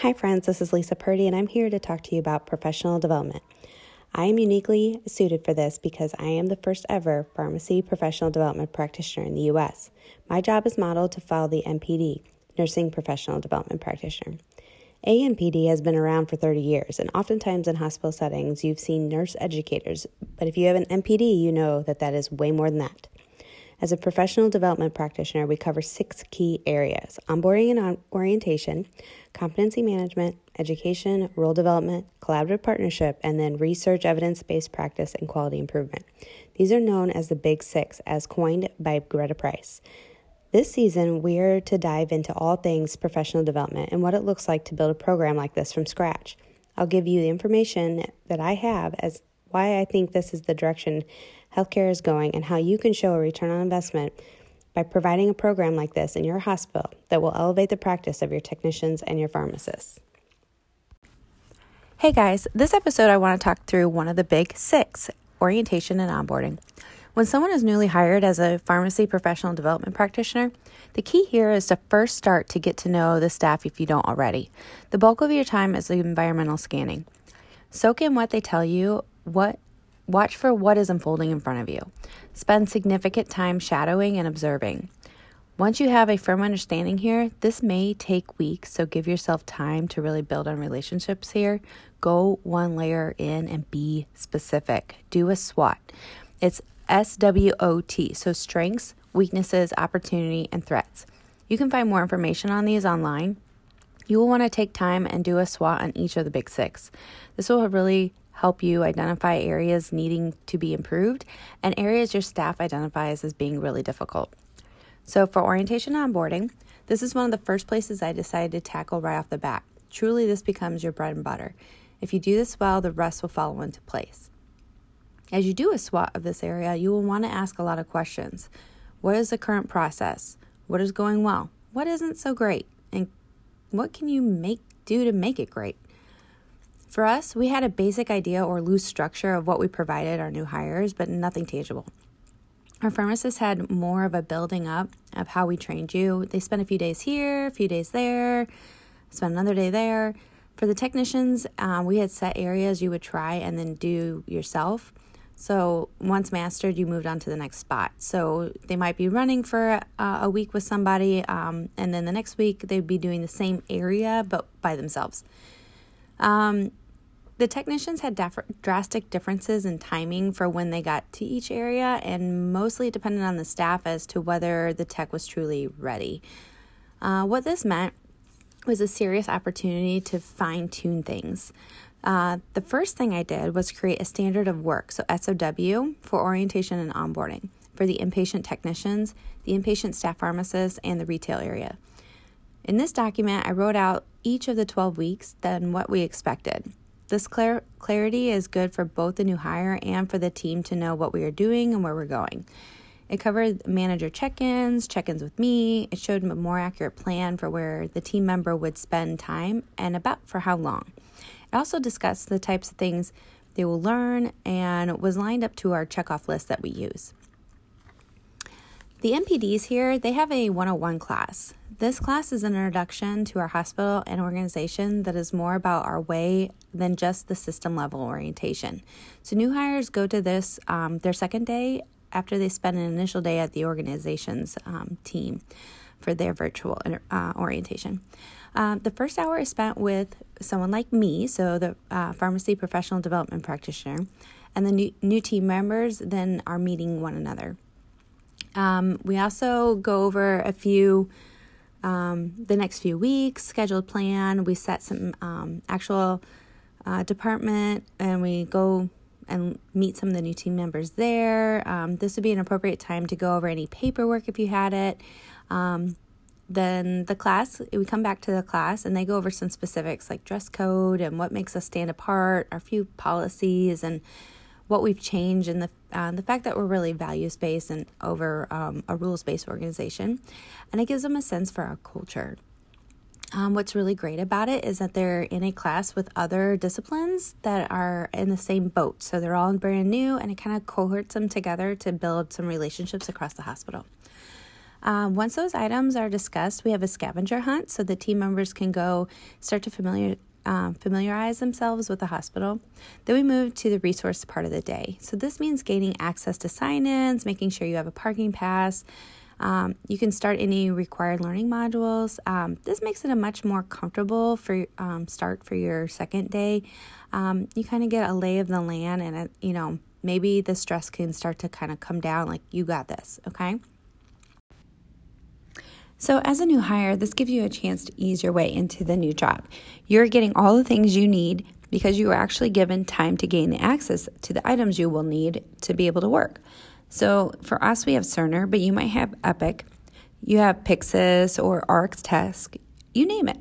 Hi, friends, this is Lisa Purdy, and I'm here to talk to you about professional development. I am uniquely suited for this because I am the first ever pharmacy professional development practitioner in the U.S. My job is modeled to follow the NPD, Nursing Professional Development Practitioner. ANPD has been around for 30 years, and oftentimes in hospital settings, you've seen nurse educators. But if you have an NPD, you know that that is way more than that. As a professional development practitioner, we cover six key areas onboarding and orientation, competency management, education, role development, collaborative partnership, and then research, evidence based practice, and quality improvement. These are known as the Big Six, as coined by Greta Price. This season, we are to dive into all things professional development and what it looks like to build a program like this from scratch. I'll give you the information that I have as why I think this is the direction healthcare is going and how you can show a return on investment by providing a program like this in your hospital that will elevate the practice of your technicians and your pharmacists. Hey guys, this episode I want to talk through one of the big six orientation and onboarding. When someone is newly hired as a pharmacy professional development practitioner, the key here is to first start to get to know the staff if you don't already. The bulk of your time is the environmental scanning. Soak in what they tell you, what watch for what is unfolding in front of you. Spend significant time shadowing and observing. Once you have a firm understanding here, this may take weeks, so give yourself time to really build on relationships here. Go one layer in and be specific. Do a SWOT. It's SWOT, so strengths, weaknesses, opportunity, and threats. You can find more information on these online. You will want to take time and do a SWOT on each of the big six. This will really help you identify areas needing to be improved and areas your staff identifies as being really difficult. So, for orientation onboarding, this is one of the first places I decided to tackle right off the bat. Truly, this becomes your bread and butter. If you do this well, the rest will follow into place. As you do a SWOT of this area, you will want to ask a lot of questions. What is the current process? What is going well? What isn't so great? What can you make do to make it great? For us, we had a basic idea or loose structure of what we provided our new hires, but nothing tangible. Our pharmacists had more of a building up of how we trained you. They spent a few days here, a few days there, spent another day there. For the technicians, um, we had set areas you would try and then do yourself. So once mastered, you moved on to the next spot. So they might be running for uh, a week with somebody, um, and then the next week they'd be doing the same area but by themselves. Um, the technicians had daf- drastic differences in timing for when they got to each area, and mostly depended on the staff as to whether the tech was truly ready. Uh, what this meant was a serious opportunity to fine tune things. Uh, the first thing I did was create a standard of work, so SOW, for orientation and onboarding for the inpatient technicians, the inpatient staff pharmacists, and the retail area. In this document, I wrote out each of the 12 weeks, then what we expected. This clar- clarity is good for both the new hire and for the team to know what we are doing and where we're going. It covered manager check ins, check ins with me. It showed a more accurate plan for where the team member would spend time and about for how long. It also discussed the types of things they will learn and was lined up to our checkoff list that we use. The NPDs here, they have a 101 class. This class is an introduction to our hospital and organization that is more about our way than just the system level orientation. So, new hires go to this um, their second day after they spend an initial day at the organization's um, team for their virtual uh, orientation. Um, the first hour is spent with someone like me, so the uh, pharmacy professional development practitioner, and the new, new team members then are meeting one another. Um, we also go over a few, um, the next few weeks, scheduled plan. We set some um, actual uh, department and we go and meet some of the new team members there. Um, this would be an appropriate time to go over any paperwork if you had it. Then the class, we come back to the class and they go over some specifics like dress code and what makes us stand apart, our few policies, and what we've changed, and the uh, the fact that we're really values based and over um, a rules based organization, and it gives them a sense for our culture. Um, what's really great about it is that they're in a class with other disciplines that are in the same boat. So they're all brand new, and it kind of cohorts them together to build some relationships across the hospital. Um, once those items are discussed, we have a scavenger hunt so the team members can go start to familiar, um, familiarize themselves with the hospital. Then we move to the resource part of the day. So this means gaining access to sign ins, making sure you have a parking pass. Um, you can start any required learning modules. Um, this makes it a much more comfortable for um, start for your second day. Um, you kind of get a lay of the land, and it, you know maybe the stress can start to kind of come down. Like you got this, okay? So, as a new hire, this gives you a chance to ease your way into the new job. You're getting all the things you need because you are actually given time to gain the access to the items you will need to be able to work. So, for us, we have Cerner, but you might have Epic, you have Pyxis or ARXTech, you name it.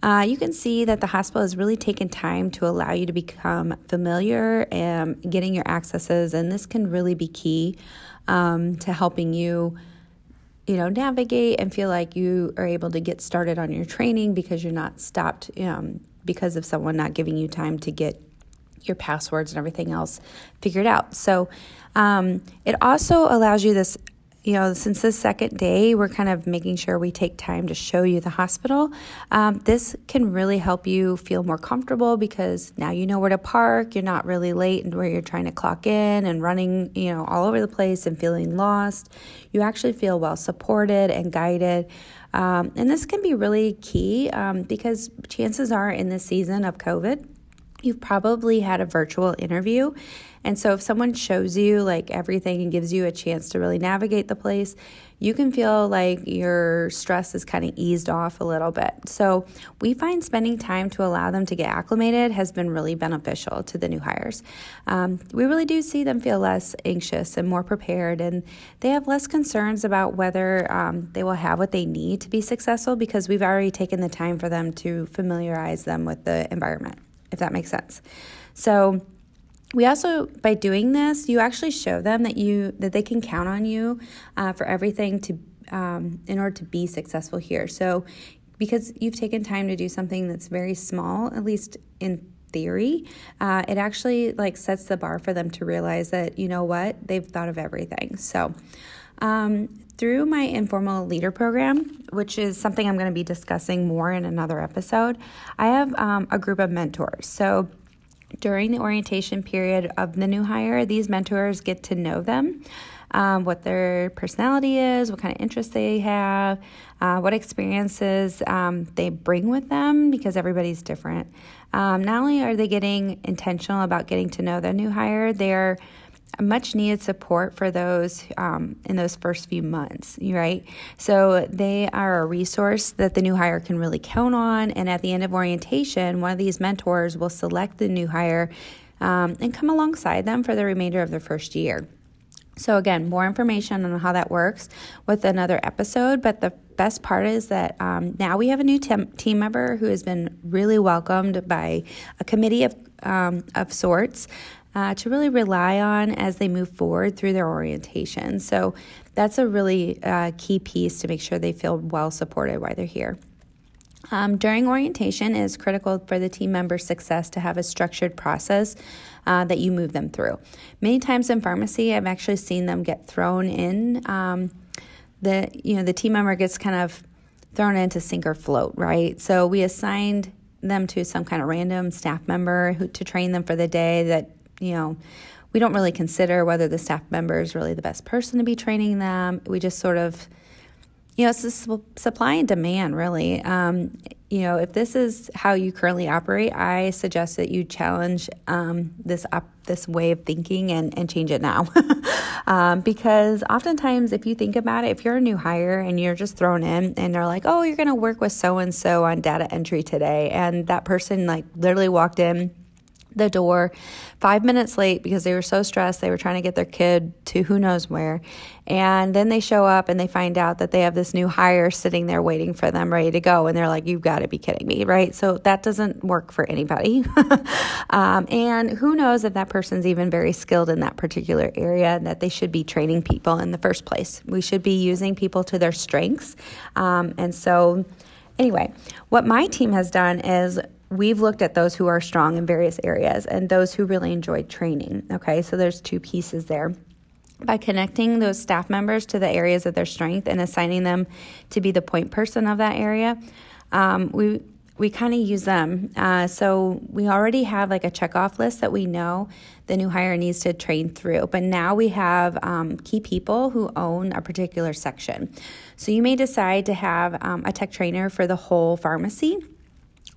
Uh, you can see that the hospital has really taken time to allow you to become familiar and getting your accesses, and this can really be key um, to helping you you know, navigate and feel like you are able to get started on your training because you're not stopped um, because of someone not giving you time to get your passwords and everything else figured out. So um, it also allows you this you know, since the second day, we're kind of making sure we take time to show you the hospital. Um, this can really help you feel more comfortable because now you know where to park. You're not really late and where you're trying to clock in and running, you know, all over the place and feeling lost. You actually feel well supported and guided. Um, and this can be really key um, because chances are in this season of COVID, you've probably had a virtual interview and so if someone shows you like everything and gives you a chance to really navigate the place, you can feel like your stress is kind of eased off a little bit. So we find spending time to allow them to get acclimated has been really beneficial to the new hires. Um, we really do see them feel less anxious and more prepared, and they have less concerns about whether um, they will have what they need to be successful because we've already taken the time for them to familiarize them with the environment, if that makes sense. So we also by doing this you actually show them that you that they can count on you uh, for everything to um, in order to be successful here so because you've taken time to do something that's very small at least in theory uh, it actually like sets the bar for them to realize that you know what they've thought of everything so um, through my informal leader program, which is something I'm going to be discussing more in another episode, I have um, a group of mentors. So during the orientation period of the new hire, these mentors get to know them. Um, what their personality is, what kind of interests they have, uh, what experiences um, they bring with them, because everybody's different. Um, not only are they getting intentional about getting to know their new hire, they're much needed support for those um, in those first few months, right? So they are a resource that the new hire can really count on. And at the end of orientation, one of these mentors will select the new hire um, and come alongside them for the remainder of their first year. So, again, more information on how that works with another episode. But the best part is that um, now we have a new tem- team member who has been really welcomed by a committee of, um, of sorts uh, to really rely on as they move forward through their orientation. So that's a really uh, key piece to make sure they feel well supported while they're here. Um, during orientation, it is critical for the team member's success to have a structured process uh, that you move them through. Many times in pharmacy, I've actually seen them get thrown in. Um, the you know the team member gets kind of thrown into sink or float, right? So we assigned them to some kind of random staff member who, to train them for the day that you know, we don't really consider whether the staff member is really the best person to be training them. We just sort of, you know, it's a supply and demand, really. Um, you know, if this is how you currently operate, I suggest that you challenge um, this up this way of thinking and, and change it now. um, because oftentimes, if you think about it, if you're a new hire and you're just thrown in and they're like, oh, you're going to work with so and so on data entry today, and that person like literally walked in the door five minutes late because they were so stressed. They were trying to get their kid to who knows where. And then they show up and they find out that they have this new hire sitting there waiting for them, ready to go. And they're like, You've got to be kidding me, right? So that doesn't work for anybody. um, and who knows if that person's even very skilled in that particular area that they should be training people in the first place. We should be using people to their strengths. Um, and so, anyway, what my team has done is we've looked at those who are strong in various areas and those who really enjoy training. Okay, so there's two pieces there. by connecting those staff members to the areas of their strength and assigning them to be the point person of that area, um, we we kind of use them. Uh, so we already have like a checkoff list that we know the new hire needs to train through. But now we have um, key people who own a particular section. So you may decide to have um, a tech trainer for the whole pharmacy.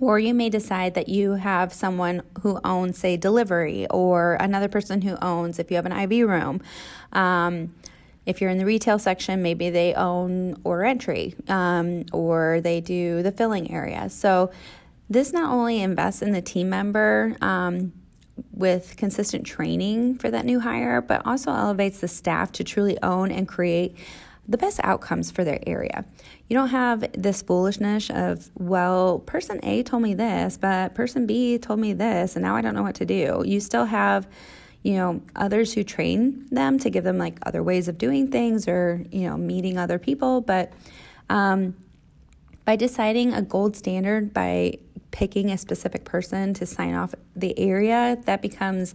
Or you may decide that you have someone who owns, say, delivery, or another person who owns, if you have an IV room. Um, if you're in the retail section, maybe they own order entry um, or they do the filling area. So, this not only invests in the team member um, with consistent training for that new hire, but also elevates the staff to truly own and create the best outcomes for their area. You don't have this foolishness of, well, person A told me this, but person B told me this, and now I don't know what to do. You still have you know, others who train them to give them like other ways of doing things or, you know, meeting other people. But um, by deciding a gold standard, by picking a specific person to sign off the area, that becomes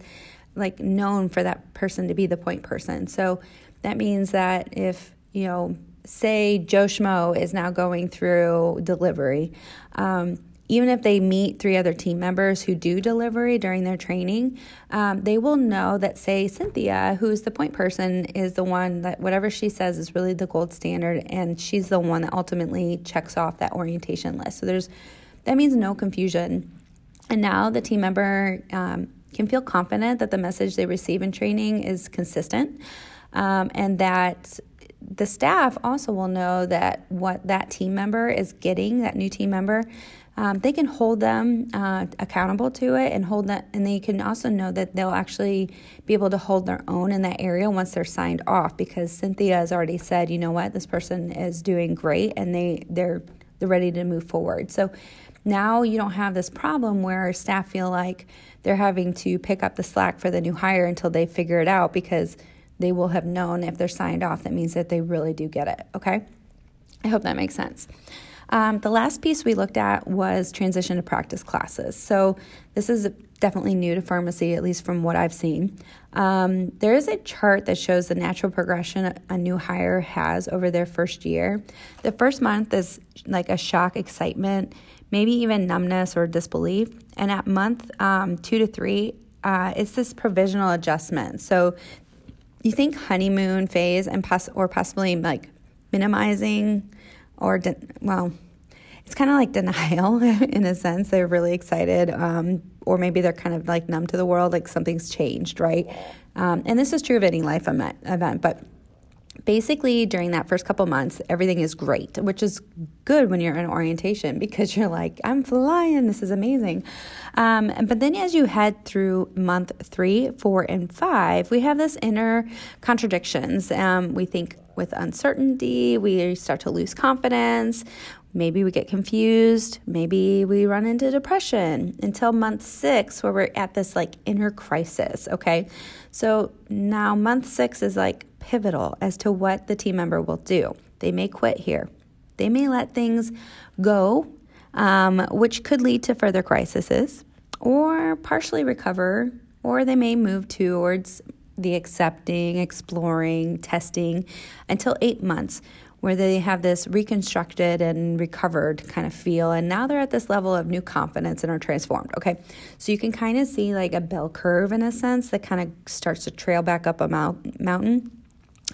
like known for that person to be the point person. So that means that if, you know, say Joe Schmo is now going through delivery, um, even if they meet three other team members who do delivery during their training, um, they will know that, say, Cynthia, who's the point person, is the one that whatever she says is really the gold standard, and she's the one that ultimately checks off that orientation list. So there's that means no confusion. And now the team member um, can feel confident that the message they receive in training is consistent um, and that the staff also will know that what that team member is getting, that new team member, um, they can hold them uh, accountable to it and hold that, and they can also know that they'll actually be able to hold their own in that area once they're signed off because Cynthia has already said, you know what, this person is doing great and they they're they're ready to move forward. So now you don't have this problem where staff feel like they're having to pick up the slack for the new hire until they figure it out because they will have known if they're signed off. That means that they really do get it. Okay, I hope that makes sense. Um, the last piece we looked at was transition to practice classes. So, this is definitely new to pharmacy, at least from what I've seen. Um, there is a chart that shows the natural progression a new hire has over their first year. The first month is like a shock, excitement, maybe even numbness or disbelief. And at month um, two to three, uh, it's this provisional adjustment. So, you think honeymoon phase and or possibly like minimizing or de- well, it's kind of like denial in a sense. They're really excited, um, or maybe they're kind of like numb to the world, like something's changed, right? Um, and this is true of any life event, but basically during that first couple months everything is great which is good when you're in orientation because you're like i'm flying this is amazing um, but then as you head through month three four and five we have this inner contradictions um, we think with uncertainty, we start to lose confidence. Maybe we get confused. Maybe we run into depression until month six, where we're at this like inner crisis. Okay. So now month six is like pivotal as to what the team member will do. They may quit here, they may let things go, um, which could lead to further crises, or partially recover, or they may move towards the accepting, exploring, testing until eight months, where they have this reconstructed and recovered kind of feel. And now they're at this level of new confidence and are transformed. Okay. So you can kind of see like a bell curve in a sense that kind of starts to trail back up a mount- mountain.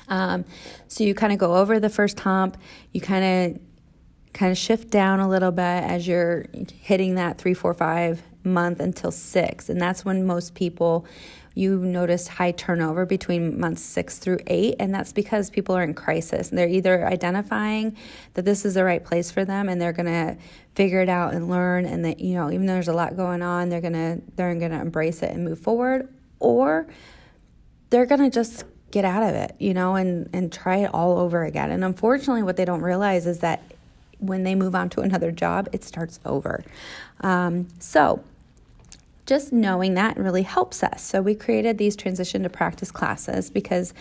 Um, so you kind of go over the first hump, you kind of kind of shift down a little bit as you're hitting that three, four, five month until six. And that's when most people you notice high turnover between months six through eight, and that's because people are in crisis. They're either identifying that this is the right place for them and they're going to figure it out and learn, and that, you know, even though there's a lot going on, they're going to they're going to embrace it and move forward, or they're going to just get out of it, you know, and, and try it all over again. And unfortunately, what they don't realize is that when they move on to another job, it starts over. Um, so, just knowing that really helps us. So we created these transition to practice classes because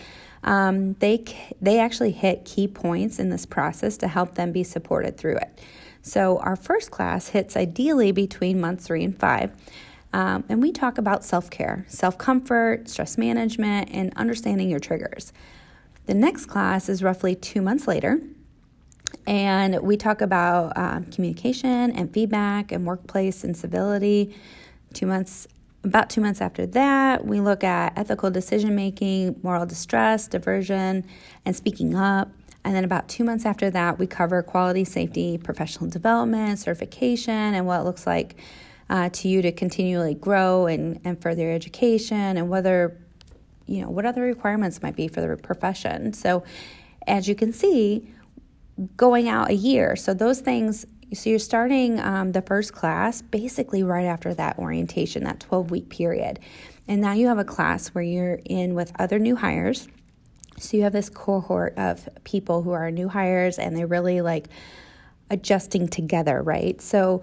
um, they they actually hit key points in this process to help them be supported through it. So our first class hits ideally between months three and five. Um, and we talk about self care, self comfort, stress management, and understanding your triggers. The next class is roughly two months later, and we talk about um, communication and feedback and workplace and civility. Two months, about two months after that, we look at ethical decision making, moral distress, diversion, and speaking up. And then about two months after that, we cover quality, safety, professional development, certification, and what it looks like uh, to you to continually grow and, and further education and whether, you know, what other requirements might be for the profession. So, as you can see, going out a year. So, those things, so you're starting um, the first class basically right after that orientation, that 12 week period. And now you have a class where you're in with other new hires. So, you have this cohort of people who are new hires and they're really like adjusting together, right? So,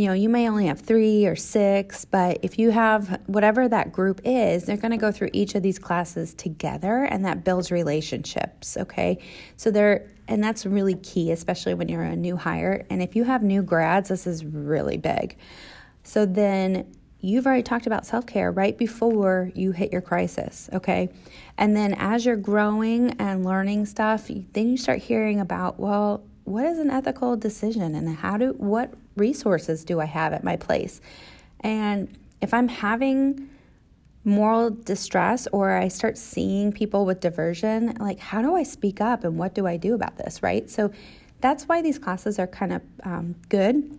you know, you may only have three or six, but if you have whatever that group is, they're going to go through each of these classes together and that builds relationships. Okay. So they're, and that's really key, especially when you're a new hire. And if you have new grads, this is really big. So then you've already talked about self care right before you hit your crisis, okay? And then as you're growing and learning stuff, then you start hearing about, well, what is an ethical decision and how do what resources do I have at my place? And if I'm having moral distress or I start seeing people with diversion, like how do I speak up and what do I do about this, right? So that's why these classes are kind of um, good.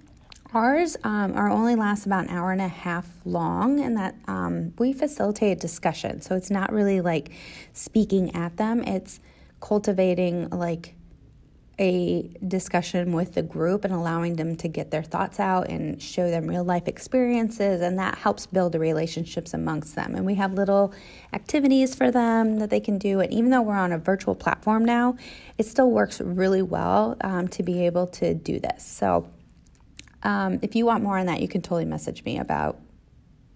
Ours um, are only last about an hour and a half long, and that um, we facilitate discussion. So it's not really like speaking at them, it's cultivating like a discussion with the group and allowing them to get their thoughts out and show them real life experiences and that helps build the relationships amongst them. And we have little activities for them that they can do. And even though we're on a virtual platform now it still works really well um, to be able to do this. So um, if you want more on that you can totally message me about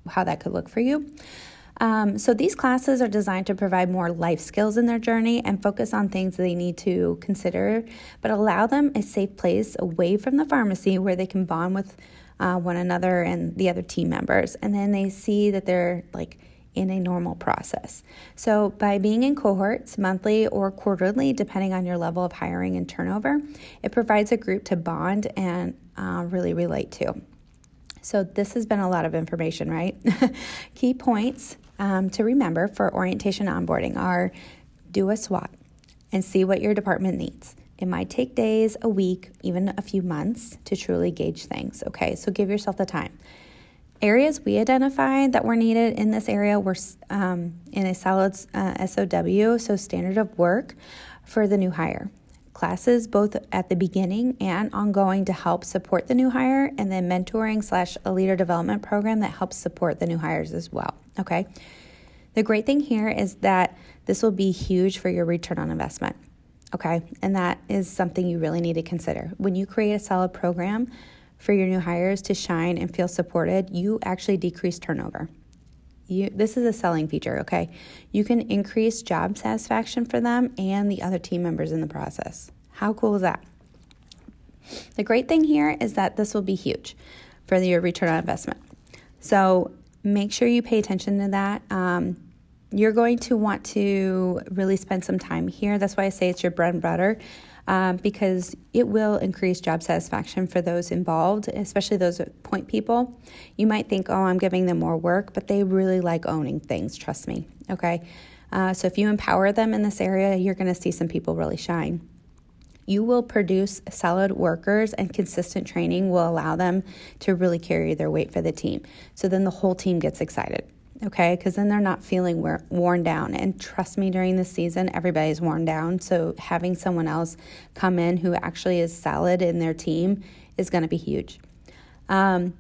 how that could look for you um, so these classes are designed to provide more life skills in their journey and focus on things they need to consider, but allow them a safe place away from the pharmacy where they can bond with uh, one another and the other team members. And then they see that they're like in a normal process. So, by being in cohorts, monthly or quarterly, depending on your level of hiring and turnover, it provides a group to bond and uh, really relate to. So, this has been a lot of information, right? Key points um, to remember for orientation onboarding are do a SWOT and see what your department needs. It might take days, a week, even a few months to truly gauge things. Okay, so give yourself the time. Areas we identified that were needed in this area were um, in a solid uh, SOW, so standard of work for the new hire. Classes both at the beginning and ongoing to help support the new hire, and then mentoring slash a leader development program that helps support the new hires as well. Okay. The great thing here is that this will be huge for your return on investment. Okay. And that is something you really need to consider. When you create a solid program for your new hires to shine and feel supported, you actually decrease turnover. You, this is a selling feature, okay? You can increase job satisfaction for them and the other team members in the process. How cool is that? The great thing here is that this will be huge for your return on investment. So make sure you pay attention to that. Um, you're going to want to really spend some time here. That's why I say it's your bread and butter. Um, because it will increase job satisfaction for those involved, especially those point people. You might think, oh, I'm giving them more work, but they really like owning things, trust me. Okay. Uh, so if you empower them in this area, you're going to see some people really shine. You will produce solid workers, and consistent training will allow them to really carry their weight for the team. So then the whole team gets excited okay? Because then they're not feeling worn down. And trust me, during the season, everybody's worn down. So having someone else come in who actually is solid in their team is going to be huge. Um,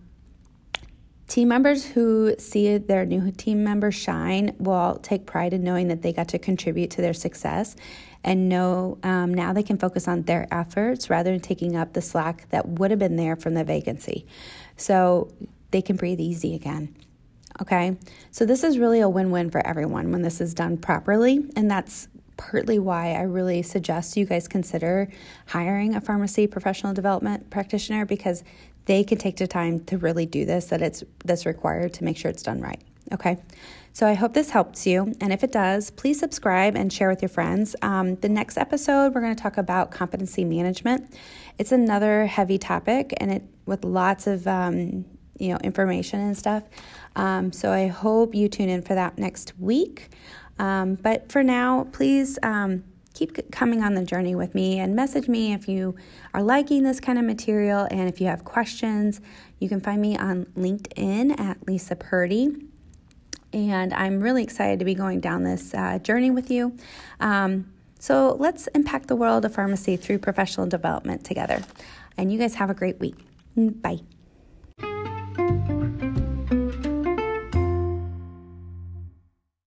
Team members who see their new team member shine will take pride in knowing that they got to contribute to their success and know um, now they can focus on their efforts rather than taking up the slack that would have been there from the vacancy. So they can breathe easy again. Okay, so this is really a win win for everyone when this is done properly, and that's partly why I really suggest you guys consider hiring a pharmacy professional development practitioner because they can take the time to really do this that it's that's required to make sure it's done right. Okay. So I hope this helps you. And if it does, please subscribe and share with your friends. Um, the next episode, we're going to talk about competency management. It's another heavy topic and it with lots of um, you know information and stuff. Um, so I hope you tune in for that next week. Um, but for now, please um, keep coming on the journey with me and message me if you are liking this kind of material and if you have questions. You can find me on LinkedIn at Lisa Purdy and I'm really excited to be going down this uh, journey with you. Um, so let's impact the world of pharmacy through professional development together. And you guys have a great week. Bye.